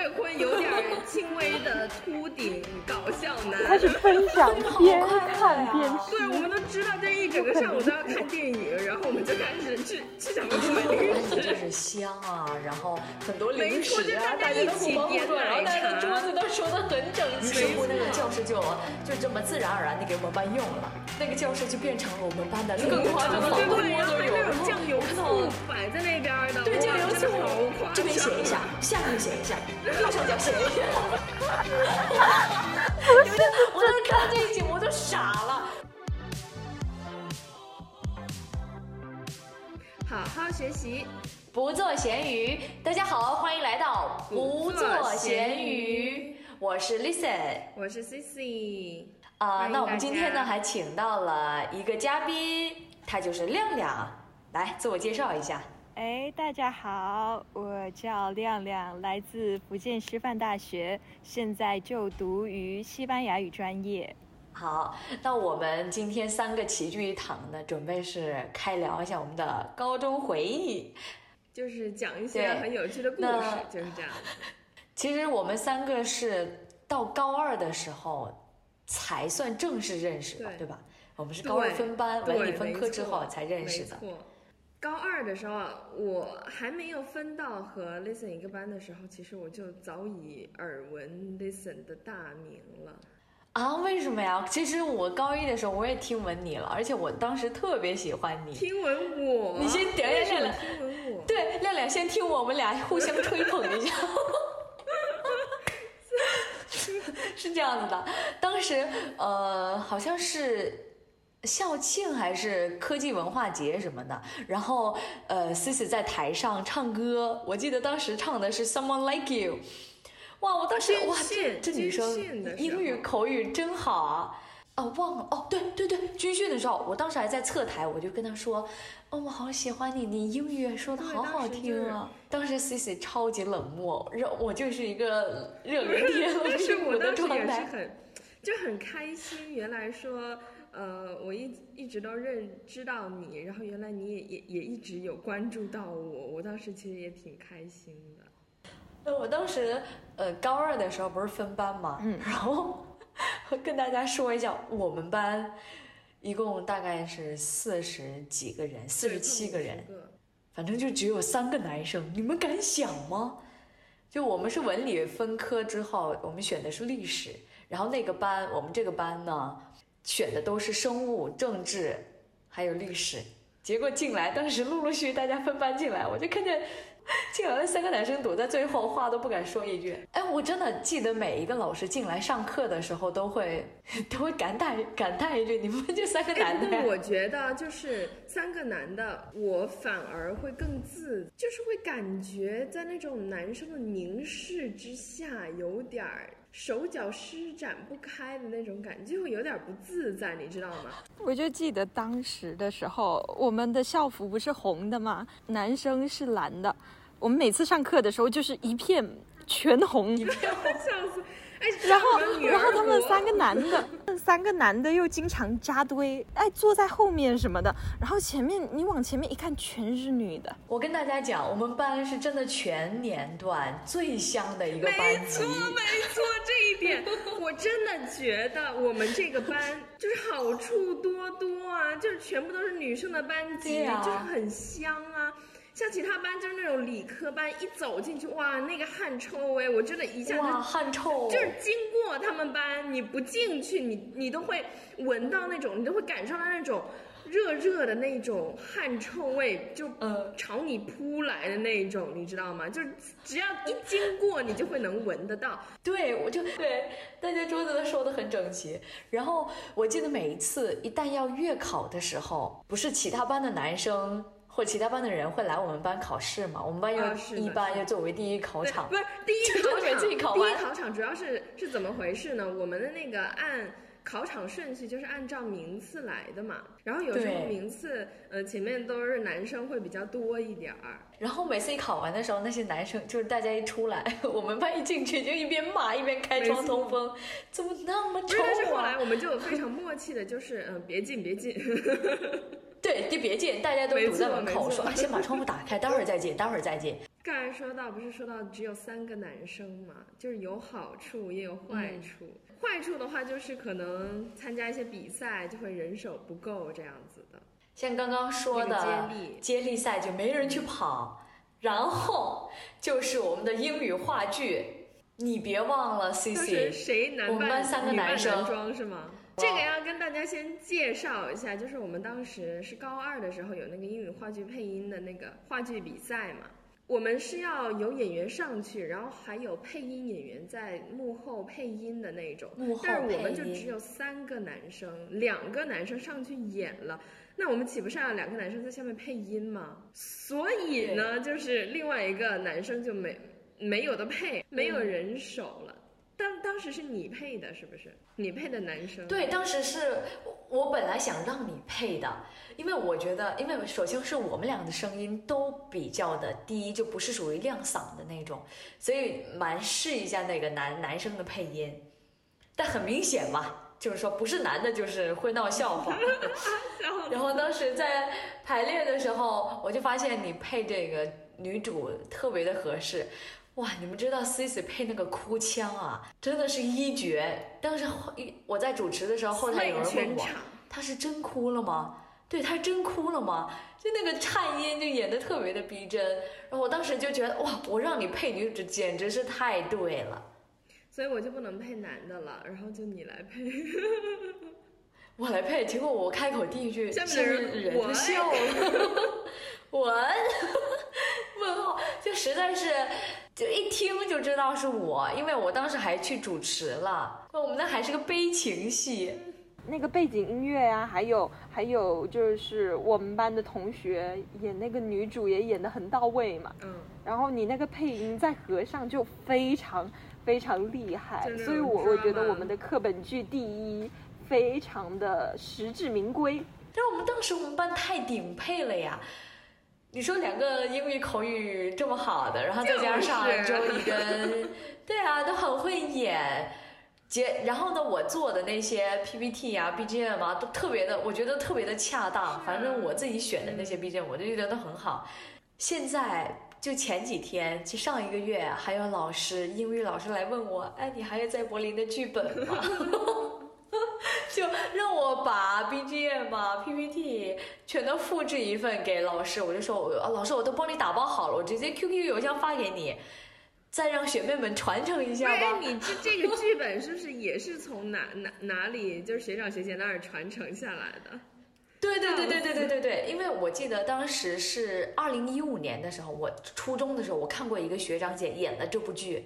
未婚，有点轻微的秃顶搞笑男。开始分享，边看边吃。对，我们都知道这一整个上午都要看电影，然后我们就开始去去想零食。就是香啊，然后很多零食啊，大家一起点然后大家的桌子都收的很整齐。几乎那个教室就就这么自然而然的给我们班用了，那个教室就变成了我们班的更夸张的对对对，都有。酱油醋摆在那边的，对酱油醋，这边写一下，下面写一下，右上角写一下。我觉得我当时看到这一集我都傻了。好好学习，不做咸鱼。大家好，欢迎来到不做咸鱼。我是 Listen，我是 Cici。啊，那我们今天呢还请到了一个嘉宾，他就是亮亮。来自我介绍一下，哎，大家好，我叫亮亮，来自福建师范大学，现在就读于西班牙语专业。好，那我们今天三个齐聚一堂呢，准备是开聊一下我们的高中回忆，就是讲一些很有趣的故事，就是这样。其实我们三个是到高二的时候才算正式认识的，对吧？我们是高二分班，文理分科之后才认识的。高二的时候，我还没有分到和 Listen 一个班的时候，其实我就早已耳闻 Listen 的大名了。啊？为什么呀？其实我高一的时候我也听闻你了，而且我当时特别喜欢你。听闻我？你先点一下亮亮。听闻我？对，亮亮先听我们俩互相吹捧一下。是这样子的，当时呃，好像是。校庆还是科技文化节什么的，然后呃，Cici 在台上唱歌，我记得当时唱的是 Someone Like You，哇，我当时哇，这这女生英语口语真好啊！哦，忘了哦，对对对，军训的时候，我当时还在侧台，我就跟他说，哦，我好喜欢你，你英语说的好好听啊！当时 Cici 超级冷漠，热我就是一个 热脸贴冷屁股的状态，很就很开心，原来说。呃，我一一直都认知道你，然后原来你也也也一直有关注到我，我当时其实也挺开心的。那我当时呃高二的时候不是分班嘛，嗯，然后 跟大家说一下，我们班一共大概是四十几个人，四十七个人，反正就只有三个男生，你们敢想吗？就我们是文理分科之后，我们选的是历史，然后那个班，我们这个班呢。选的都是生物、政治，还有历史。结果进来，当时陆陆续续大家分班进来，我就看见进来了三个男生躲在最后，话都不敢说一句。哎，我真的记得每一个老师进来上课的时候，都会 都会感叹感叹一句：“你们就三个男的。”我觉得就是三个男的，我反而会更自，就是会感觉在那种男生的凝视之下，有点儿。手脚施展不开的那种感觉，就会有点不自在，你知道吗？我就记得当时的时候，我们的校服不是红的吗？男生是蓝的，我们每次上课的时候就是一片全红，一片红，笑死。然后，然后他们三个男的，三个男的又经常扎堆，哎，坐在后面什么的。然后前面你往前面一看，全是女的。我跟大家讲，我们班是真的全年段最香的一个班级。没错，没错，这一点我真的觉得我们这个班就是好处多多啊，就是全部都是女生的班级，就是很香啊。像其他班就是那种理科班，一走进去，哇，那个汗臭味，我真的一下就汗臭，就是经过他们班，你不进去，你你都会闻到那种，你都会感受到那种热热的那种汗臭味，就呃朝你扑来的那种，你知道吗？就是只要一经过，你就会能闻得到。对，我就对，大家桌子都收的很整齐。然后我记得每一次一旦要月考的时候，不是其他班的男生。或其他班的人会来我们班考试嘛？我们班又一班又作为第一考场，不是第一考场。第一 考场主要是是怎么回事呢？我们的那个按考场顺序就是按照名次来的嘛。然后有时候名次呃前面都是男生会比较多一点儿。然后每次一考完的时候，那些男生就是大家一出来，我们班一进去就一边骂一边开窗通风，怎么那么臭啊？但是后来我们就非常默契的，就是嗯别进别进。对，就别进，大家都堵在门口说：“先把窗户打开，待会儿再进，待会儿再进。”刚才说到不是说到只有三个男生嘛，就是有好处也有坏处。坏处的话就是可能参加一些比赛就会人手不够这样子的。像刚刚说的接力接力赛就没人去跑，然后就是我们的英语话剧，你别忘了 C 当 C，时谁男我们班三个男生男装是吗？这个要跟大家先介绍一下，就是我们当时是高二的时候有那个英语话剧配音的那个话剧比赛嘛，我们是要有演员上去，然后还有配音演员在幕后配音的那种，幕后但是我们就只有三个男生，两个男生上去演了。那我们岂不是要两个男生在下面配音吗？所以呢，就是另外一个男生就没没有的配，没有人手了。当当时是你配的，是不是？你配的男生？对，当时是我我本来想让你配的，因为我觉得，因为首先是我们俩的声音都比较的低，就不是属于亮嗓的那种，所以蛮试一下那个男男生的配音，但很明显嘛，就是说不是男的，就是会闹笑话。然 后然后当时在排练的时候，我就发现你配这个女主特别的合适。哇，你们知道 Cici 配那个哭腔啊，真的是一绝。当时后我在主持的时候，后台有人问我全场，她是真哭了吗？对，她真哭了吗？就那个颤音就演的特别的逼真。然后我当时就觉得，哇，我让你配女主简直是太对了。所以我就不能配男的了，然后就你来配。我来配，结果我开口第一句，下面的人人就我笑了，我问号，就实在是，就一听就知道是我，因为我当时还去主持了，那我们那还是个悲情戏，那个背景音乐啊，还有还有就是我们班的同学演那个女主也演得很到位嘛。嗯，然后你那个配音在合上就非常非常厉害所以我我觉得我们的课本剧第一非常的实至名归。但是我们当时我们班太顶配了呀。你说两个英语口语这么好的，然后再加上周一跟，对啊，都很会演。结，然后呢，我做的那些 PPT 啊、BGM 啊，都特别的，我觉得特别的恰当。反正我自己选的那些 BGM，我就觉得很好。现在就前几天，就上一个月，还有老师，英语老师来问我，哎，你还有在柏林的剧本吗？就让我把 BGM 啊、PPT 全都复制一份给老师，我就说，我啊老师我都帮你打包好了，我直接 QQ 邮箱发给你，再让学妹们传承一下哎，吧。你这这个剧本是不是也是从哪 哪哪里，就是学长学姐那儿传承下来的？对对对对对对对对，因为我记得当时是二零一五年的时候，我初中的时候，我看过一个学长姐演的这部剧，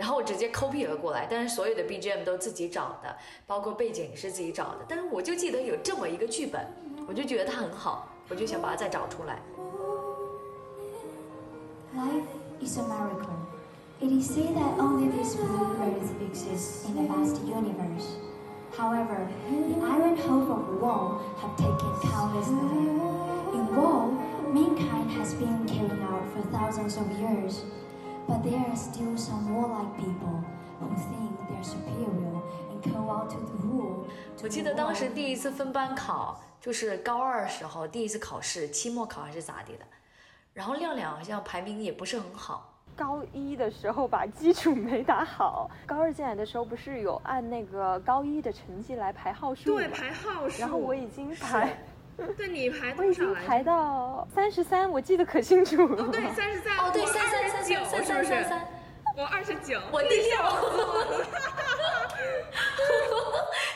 然后我直接 copy 了过来，但是所有的 BGM 都自己找的，包括背景是自己找的，但是我就记得有这么一个剧本，我就觉得它很好，我就想把它再找出来。Life is a miracle. It is said that only this blue earth exists in a vast universe. However, the iron hope of war have taken countless lives. In war, mankind has been carried out for thousands of years. But there are still some warlike people who think they're superior and go out to the rule. 我记得当时第一次分班考，就是高二时候第一次考试，期末考还是咋地的，然后亮亮好像排名也不是很好。高一的时候把基础没打好，高二进来的时候不是有按那个高一的成绩来排号数对，排号数。然后我已经排，对你排多少来？排到三十三，我记得可清楚了。哦，对，三十三。哦，对，我三三三29三三是不是？三三三，我二十九。我第六。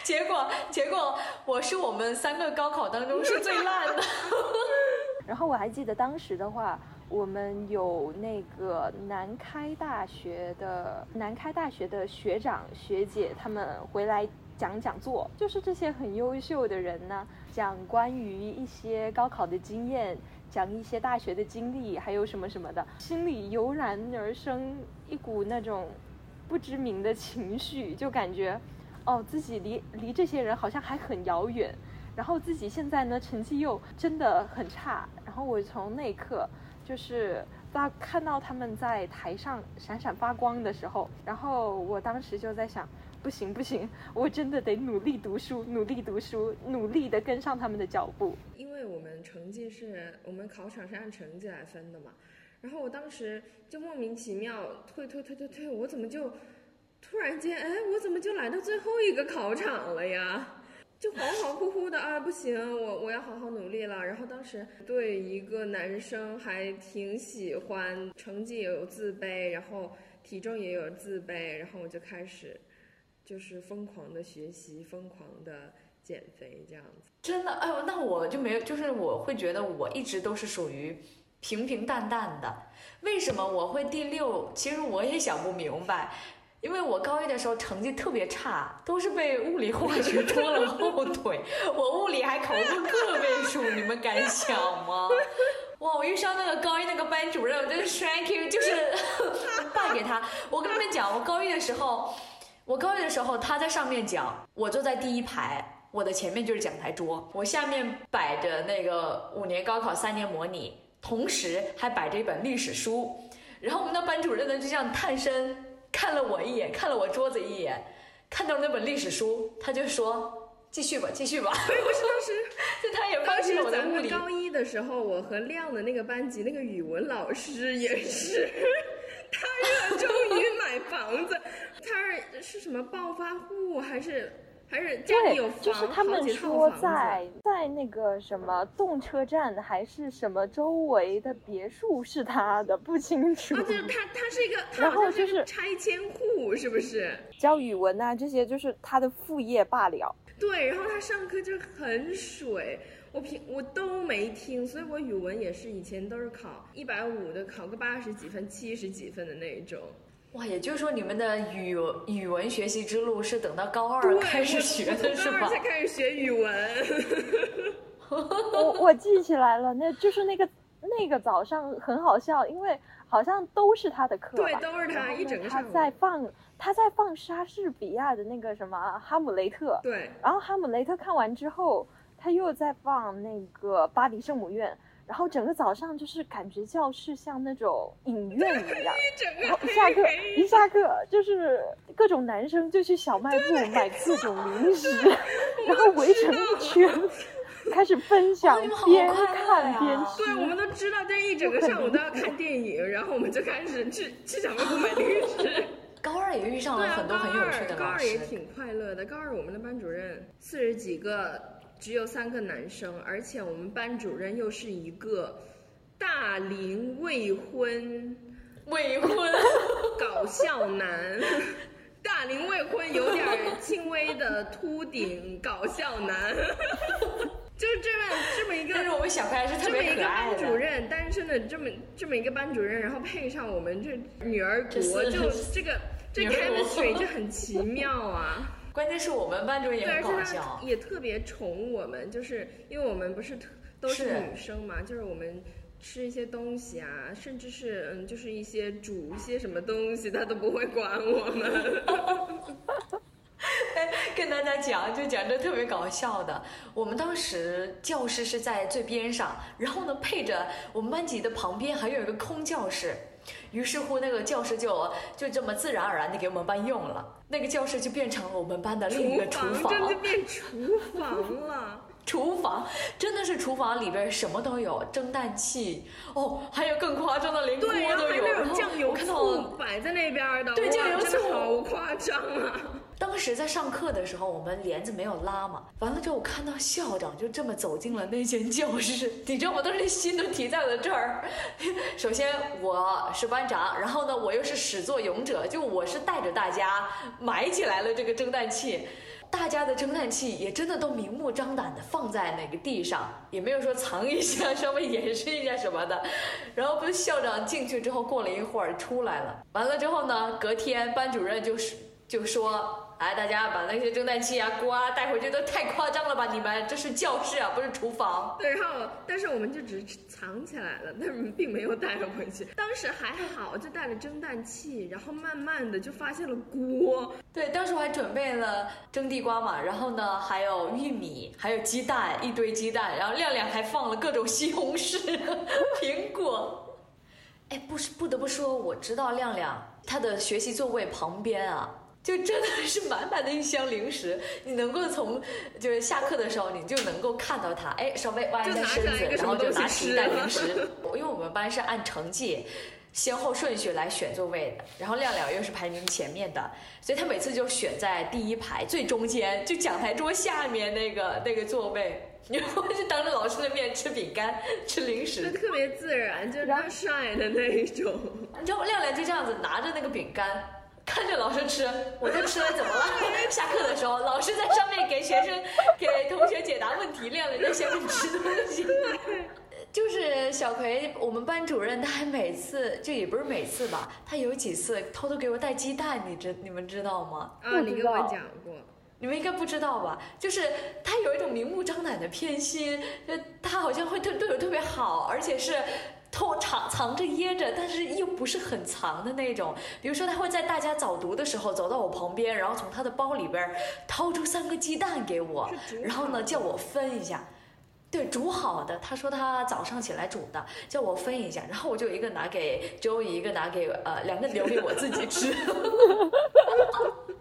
结果结果我是我们三个高考当中是最烂的。然后我还记得当时的话，我们有那个南开大学的南开大学的学长学姐，他们回来讲讲座，就是这些很优秀的人呢，讲关于一些高考的经验，讲一些大学的经历，还有什么什么的，心里油然而生一股那种不知名的情绪，就感觉，哦，自己离离这些人好像还很遥远。然后自己现在呢，成绩又真的很差。然后我从那一刻，就是在看到他们在台上闪闪发光的时候，然后我当时就在想，不行不行，我真的得努力读书，努力读书，努力的跟上他们的脚步。因为我们成绩是我们考场是按成绩来分的嘛，然后我当时就莫名其妙退退退退退，我怎么就突然间哎，我怎么就来到最后一个考场了呀？就恍恍惚惚的啊，不行，我我要好好努力了。然后当时对一个男生还挺喜欢，成绩也有自卑，然后体重也有自卑，然后我就开始就是疯狂的学习，疯狂的减肥，这样子。真的，哎呦，那我就没有，就是我会觉得我一直都是属于平平淡淡的。为什么我会第六？其实我也想不明白。因为我高一的时候成绩特别差，都是被物理化学 拖了后腿。我物理还考过个位数，你们敢想吗？哇！我遇上那个高一那个班主任，我真的 thank you，就是 败给他。我跟你们讲，我高一的时候，我高一的时候他在上面讲，我坐在第一排，我的前面就是讲台桌，我下面摆着那个五年高考三年模拟，同时还摆着一本历史书。然后我们的班主任呢就这样探身。看了我一眼，看了我桌子一眼，看到那本历史书，他就说：“继续吧，继续吧。”不是当时，就他也放弃了我的物理。高一的时候，我和亮的那个班级那个语文老师也是，他热衷于买房子，他是什么暴发户还是？还是家里有房，就是他们说在在那个什么动车站还是什么周围的别墅是他的，不清楚。啊，就是他，他是一个，然后就是拆迁户，是不是？教语文呐，这些就是他的副业罢了。对，然后他上课就很水，我平我都没听，所以我语文也是以前都是考一百五的，考个八十几分、七十几分的那种。哇，也就是说你们的语语文学习之路是等到高二开始学的是吧？高二才开始学语文。我我记起来了，那就是那个那个早上很好笑，因为好像都是他的课对，都是他一整个他在放他在放莎士比亚的那个什么《哈姆雷特》。对。然后《哈姆雷特》看完之后，他又在放那个《巴黎圣母院》。然后整个早上就是感觉教室像那种影院一样，然后下课一下课就是各种男生就去小卖部买各种 零食，然后围成一圈，开始分享，边看边吃。对，我们都知道这一整个上午都要看电影，然后我们就开始去去小卖部买零食。高二也遇上了很多很有趣的老师。高二也挺快乐的。高二我们的班主任四十几个。只有三个男生，而且我们班主任又是一个大龄未婚未婚 搞笑男，大龄未婚有点轻微的秃顶搞笑男，就是这么这么一个。但是我们小可爱是特别可爱的。班主任单身的这么这么一个班主任，然后配上我们这女儿国，就这个这开的水就很奇妙啊。关键是我们班主任也很搞笑，也特别宠我们，就是因为我们不是特都是女生嘛，就是我们吃一些东西啊，甚至是嗯，就是一些煮一些什么东西，他都不会管我们。哎，跟大家讲，就讲这特别搞笑的，我们当时教室是在最边上，然后呢，配着我们班级的旁边还有一个空教室。于是乎，那个教室就就这么自然而然的给我们班用了。那个教室就变成了我们班的另一个厨房，真的变厨房了。厨房真的是厨房里边什么都有，蒸蛋器哦，还有更夸张的，连锅都有。然后酱油醋摆在那边的，对酱油醋好夸张啊。当时在上课的时候，我们帘子没有拉嘛，完了之后我看到校长就这么走进了那间教室，你知道吗？当时心都提在了这儿。首先我是班长，然后呢，我又是始作俑者，就我是带着大家埋起来了这个蒸蛋器，大家的蒸蛋器也真的都明目张胆的放在那个地上，也没有说藏一下，稍微掩饰一下什么的。然后不是校长进去之后，过了一会儿出来了，完了之后呢，隔天班主任就是就说。来，大家把那些蒸蛋器啊、锅啊带回去，都太夸张了吧？你们这是教室啊，不是厨房。对，然后但是我们就只藏起来了，但是并没有带回去。当时还好，就带了蒸蛋器，然后慢慢的就发现了锅。对，当时我还准备了蒸地瓜嘛，然后呢还有玉米，还有鸡蛋，一堆鸡蛋，然后亮亮还放了各种西红柿、苹果。哎，不是，不得不说，我知道亮亮他的学习座位旁边啊。就真的 是满满的一箱零食。你能够从就是下课的时候，你就能够看到他，哎，稍微弯一下身子，然后就拿起一袋零食。因为我们班是按成绩。先后顺序来选座位的，然后亮亮又是排名前面的，所以他每次就选在第一排最中间，就讲台桌下面那个那个座位，然后就当着老师的面吃饼干、吃零食，就特别自然，就是刚帅的那一种。你知道亮亮就这样子拿着那个饼干，看着老师吃，我就吃了，怎么了？下课的时候，老师在上面给学生、给同学解答问题，亮亮在下面吃东西。就是小葵，我们班主任，他还每次就也不是每次吧，他有几次偷偷给我带鸡蛋，你知你们知道吗？啊，你跟我讲过，你们应该不知道吧？就是他有一种明目张胆的偏心，就他好像会对对我特别好，而且是偷藏藏着掖着，但是又不是很藏的那种。比如说，他会在大家早读的时候走到我旁边，然后从他的包里边掏出三个鸡蛋给我，然后呢叫我分一下。对，煮好的。他说他早上起来煮的，叫我分一下，然后我就一个拿给周一，一个拿给呃，两个留给我自己吃。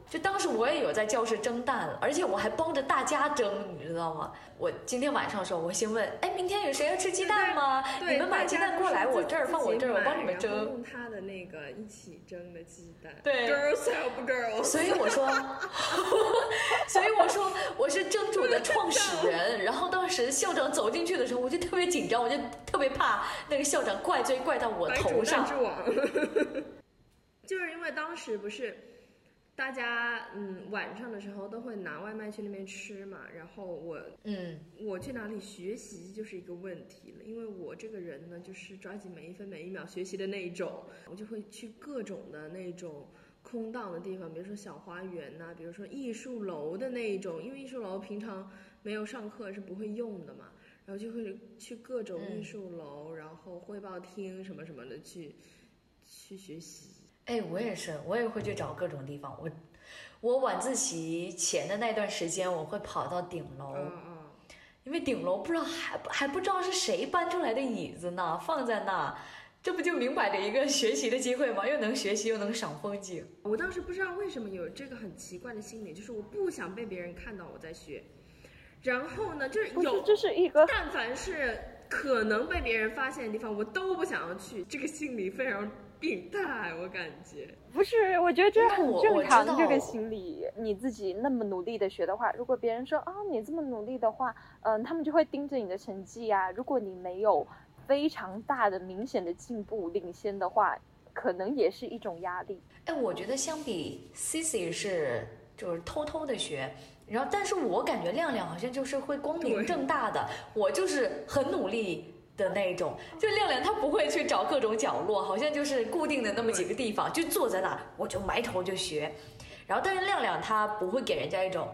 就当时我也有在教室蒸蛋，而且我还帮着大家蒸，你知道吗？我今天晚上的时候，我先问，哎，明天有谁要吃鸡蛋吗？你们买鸡蛋过来，我这儿放我这儿，我帮你们蒸。用他的那个一起蒸的鸡蛋。对，girls help girls。所以我说，所以我说我是蒸煮的创始人。然后当时校长走进去的时候，我就特别紧张，我就特别怕那个校长怪罪怪到我头上。之王。就是因为当时不是。大家嗯晚上的时候都会拿外卖去那边吃嘛，然后我嗯我去哪里学习就是一个问题了，因为我这个人呢就是抓紧每一分每一秒学习的那一种，我就会去各种的那种空荡的地方，比如说小花园呐，比如说艺术楼的那一种，因为艺术楼平常没有上课是不会用的嘛，然后就会去各种艺术楼，然后汇报厅什么什么的去去学习。哎，我也是，我也会去找各种地方。我，我晚自习前的那段时间，我会跑到顶楼，因为顶楼不知道还还不知道是谁搬出来的椅子呢，放在那，这不就明摆着一个学习的机会吗？又能学习，又能赏风景。我当时不知道为什么有这个很奇怪的心理，就是我不想被别人看到我在学。然后呢，就是有，这是一个，但凡是可能被别人发现的地方，我都不想要去。这个心理非常。病态，我感觉不是，我觉得这很正常。这个心理，你自己那么努力的学的话，如果别人说啊，你这么努力的话，嗯，他们就会盯着你的成绩啊。如果你没有非常大的、明显的进步领先的话，可能也是一种压力。哎，我觉得相比 Cici 是就是偷偷的学，然后，但是我感觉亮亮好像就是会光明正大的，我就是很努力。的那种，就亮亮他不会去找各种角落，好像就是固定的那么几个地方，就坐在那，我就埋头就学。然后，但是亮亮他不会给人家一种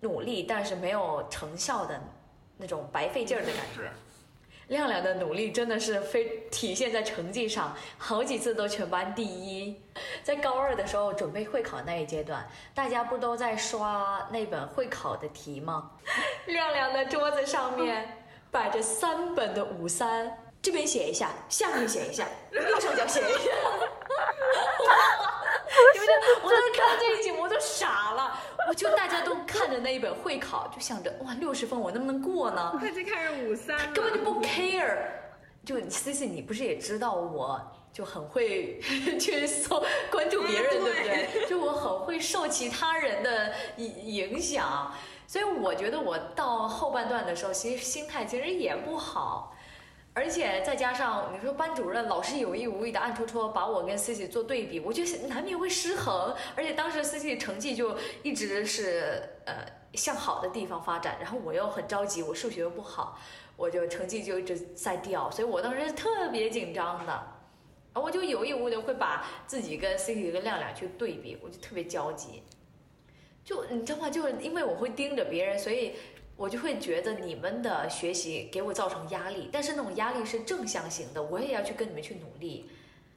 努力但是没有成效的那种白费劲儿的感觉。亮亮的努力真的是非体现在成绩上，好几次都全班第一。在高二的时候准备会考那一阶段，大家不都在刷那本会考的题吗？亮亮的桌子上面。摆着三本的五三，这边写一下，下面写一下，右上角写一下。不是，我当时看到这一集我都傻了。我就大家都看着那一本会考，就想着哇，六十分我能不能过呢？他就看着五三，根本就不 care。就 C C，你不是也知道我就很会 去搜关注别人，对不对？就我很会受其他人的影影响。所以我觉得我到后半段的时候，其实心态其实也不好，而且再加上你说班主任老是有意无意的暗戳戳把我跟 C C 做对比，我觉得难免会失衡。而且当时 C C 成绩就一直是呃向好的地方发展，然后我又很着急，我数学又不好，我就成绩就一直在掉，所以我当时特别紧张的，我就有意无意的会把自己跟 C C 跟亮亮去对比，我就特别焦急。就你知道吗？就是因为我会盯着别人，所以我就会觉得你们的学习给我造成压力。但是那种压力是正向型的，我也要去跟你们去努力，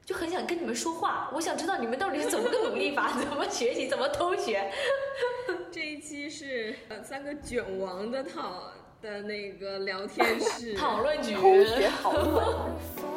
就很想跟你们说话。我想知道你们到底是怎么个努力法，怎么学习，怎么偷学。这一期是三个卷王的讨的那个聊天室讨论局，偷学讨论。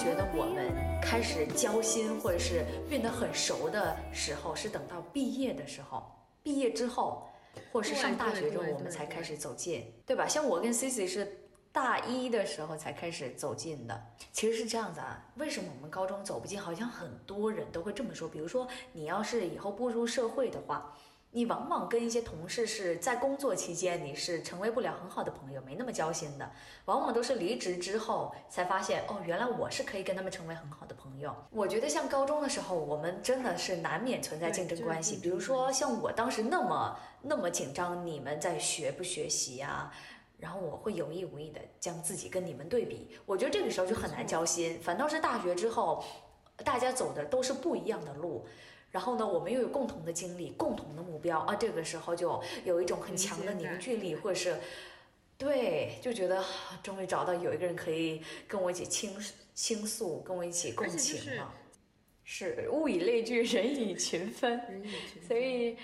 觉得我们开始交心或者是变得很熟的时候，是等到毕业的时候，毕业之后，或者是上大学之后，我们才开始走近，对吧？像我跟 Cici 是。大一的时候才开始走近的，其实是这样子啊。为什么我们高中走不近？好像很多人都会这么说。比如说，你要是以后步入社会的话，你往往跟一些同事是在工作期间你是成为不了很好的朋友，没那么交心的。往往都是离职之后才发现，哦，原来我是可以跟他们成为很好的朋友。我觉得像高中的时候，我们真的是难免存在竞争关系。比如说像我当时那么那么紧张，你们在学不学习呀？然后我会有意无意的将自己跟你们对比，我觉得这个时候就很难交心。反倒是大学之后，大家走的都是不一样的路，然后呢，我们又有共同的经历、共同的目标啊，这个时候就有一种很强的凝聚力，或者是，对，就觉得终于找到有一个人可以跟我一起倾倾诉，跟我一起共情了。是物以类聚，人以群分。人以群分。所以，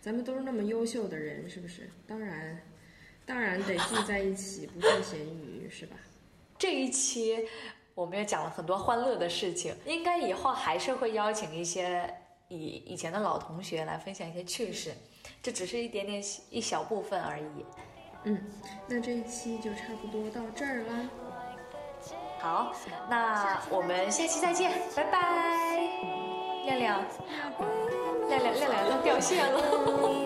咱们都是那么优秀的人，是不是？当然。当然得聚在一起，不计闲鱼，是吧？这一期我们也讲了很多欢乐的事情，应该以后还是会邀请一些以以前的老同学来分享一些趣事，这只是一点点一小部分而已。嗯，那这一期就差不多到这儿啦。好，那我们下期再见，拜拜。亮亮，亮亮，亮亮都掉线了。